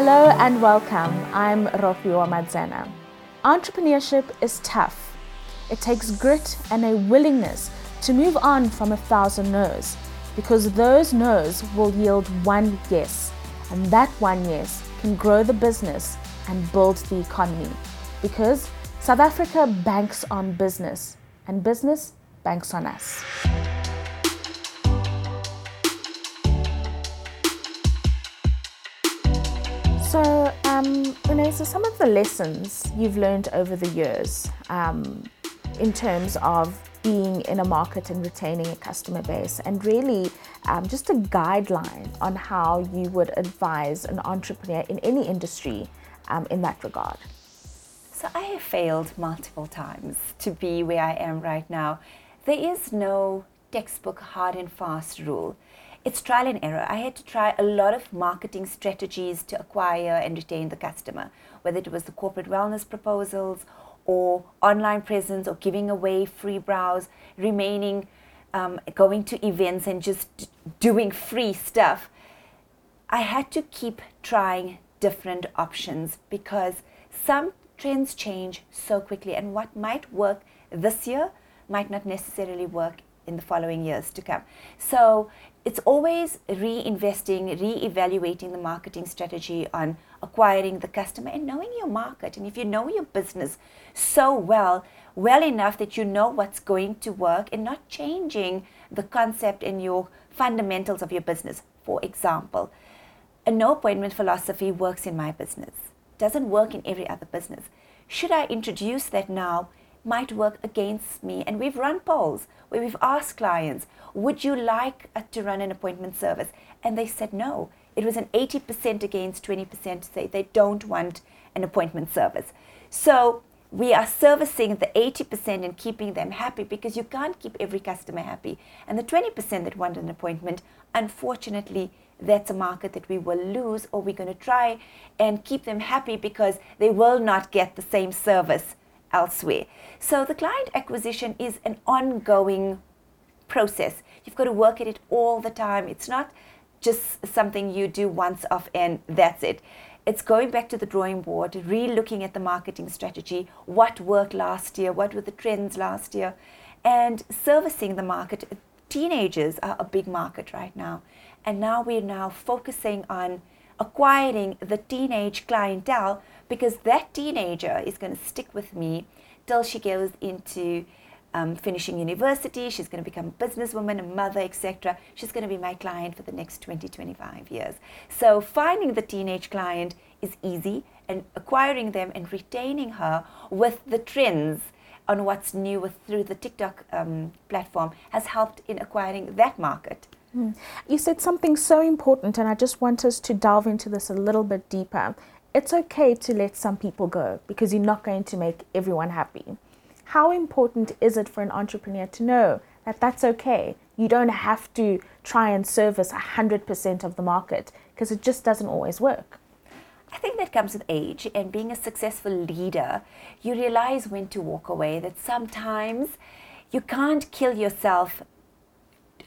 Hello and welcome. I'm Ropiwa Madzena. Entrepreneurship is tough. It takes grit and a willingness to move on from a thousand no's because those no's will yield one yes, and that one yes can grow the business and build the economy because South Africa banks on business and business banks on us. So, um, Renee, so some of the lessons you've learned over the years um, in terms of being in a market and retaining a customer base, and really um, just a guideline on how you would advise an entrepreneur in any industry um, in that regard. So, I have failed multiple times to be where I am right now. There is no textbook hard and fast rule it's trial and error. I had to try a lot of marketing strategies to acquire and retain the customer, whether it was the corporate wellness proposals or online presence or giving away free brows, remaining, um, going to events and just doing free stuff. I had to keep trying different options because some trends change so quickly, and what might work this year might not necessarily work in the following years to come. So it's always reinvesting, re-evaluating the marketing strategy on acquiring the customer and knowing your market. And if you know your business so well, well enough that you know what's going to work and not changing the concept and your fundamentals of your business. For example, a no appointment philosophy works in my business, doesn't work in every other business. Should I introduce that now? Might work against me. And we've run polls where we've asked clients, would you like to run an appointment service? And they said no. It was an 80% against 20% to say they don't want an appointment service. So we are servicing the 80% and keeping them happy because you can't keep every customer happy. And the 20% that want an appointment, unfortunately, that's a market that we will lose, or we're going to try and keep them happy because they will not get the same service elsewhere. So the client acquisition is an ongoing process. You've got to work at it all the time. It's not just something you do once off and that's it. It's going back to the drawing board, re looking at the marketing strategy, what worked last year, what were the trends last year, and servicing the market. Teenagers are a big market right now. And now we're now focusing on acquiring the teenage clientele because that teenager is going to stick with me till she goes into um, finishing university, she's going to become a businesswoman, a mother, etc. She's going to be my client for the next 20, 25 years. So finding the teenage client is easy and acquiring them and retaining her with the trends on what's new with, through the TikTok um, platform has helped in acquiring that market. You said something so important, and I just want us to delve into this a little bit deeper. It's okay to let some people go because you're not going to make everyone happy how important is it for an entrepreneur to know that that's okay? You don't have to try and service 100% of the market because it just doesn't always work. I think that comes with age and being a successful leader, you realize when to walk away, that sometimes you can't kill yourself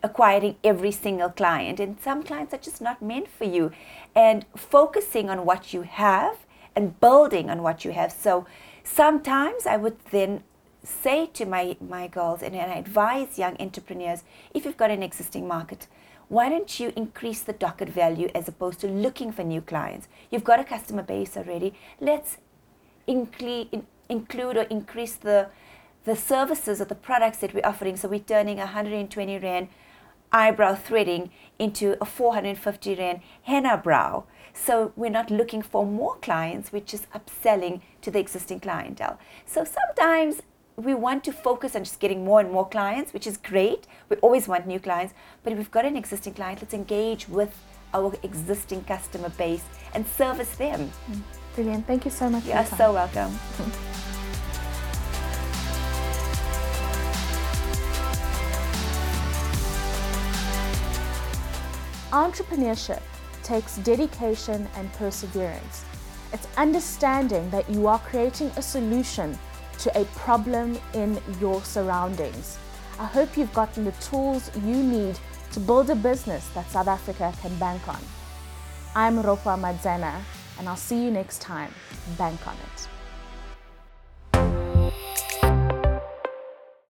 acquiring every single client, and some clients are just not meant for you. And focusing on what you have and building on what you have. So sometimes I would then say to my, my girls and, and I advise young entrepreneurs if you've got an existing market, why don't you increase the docket value as opposed to looking for new clients? You've got a customer base already. Let's include, include or increase the, the services or the products that we're offering. So we're turning 120 Rand eyebrow threading into a 450 Rand henna brow. So we're not looking for more clients, we're just upselling to the existing clientele. So sometimes we want to focus on just getting more and more clients, which is great. We always want new clients, but if we've got an existing client, let's engage with our existing customer base and service them. Mm, brilliant. Thank you so much. You are so welcome. Entrepreneurship takes dedication and perseverance. It's understanding that you are creating a solution to a problem in your surroundings. I hope you've gotten the tools you need to build a business that South Africa can bank on. I'm Ropa Madzena. And I'll see you next time. Bank on it.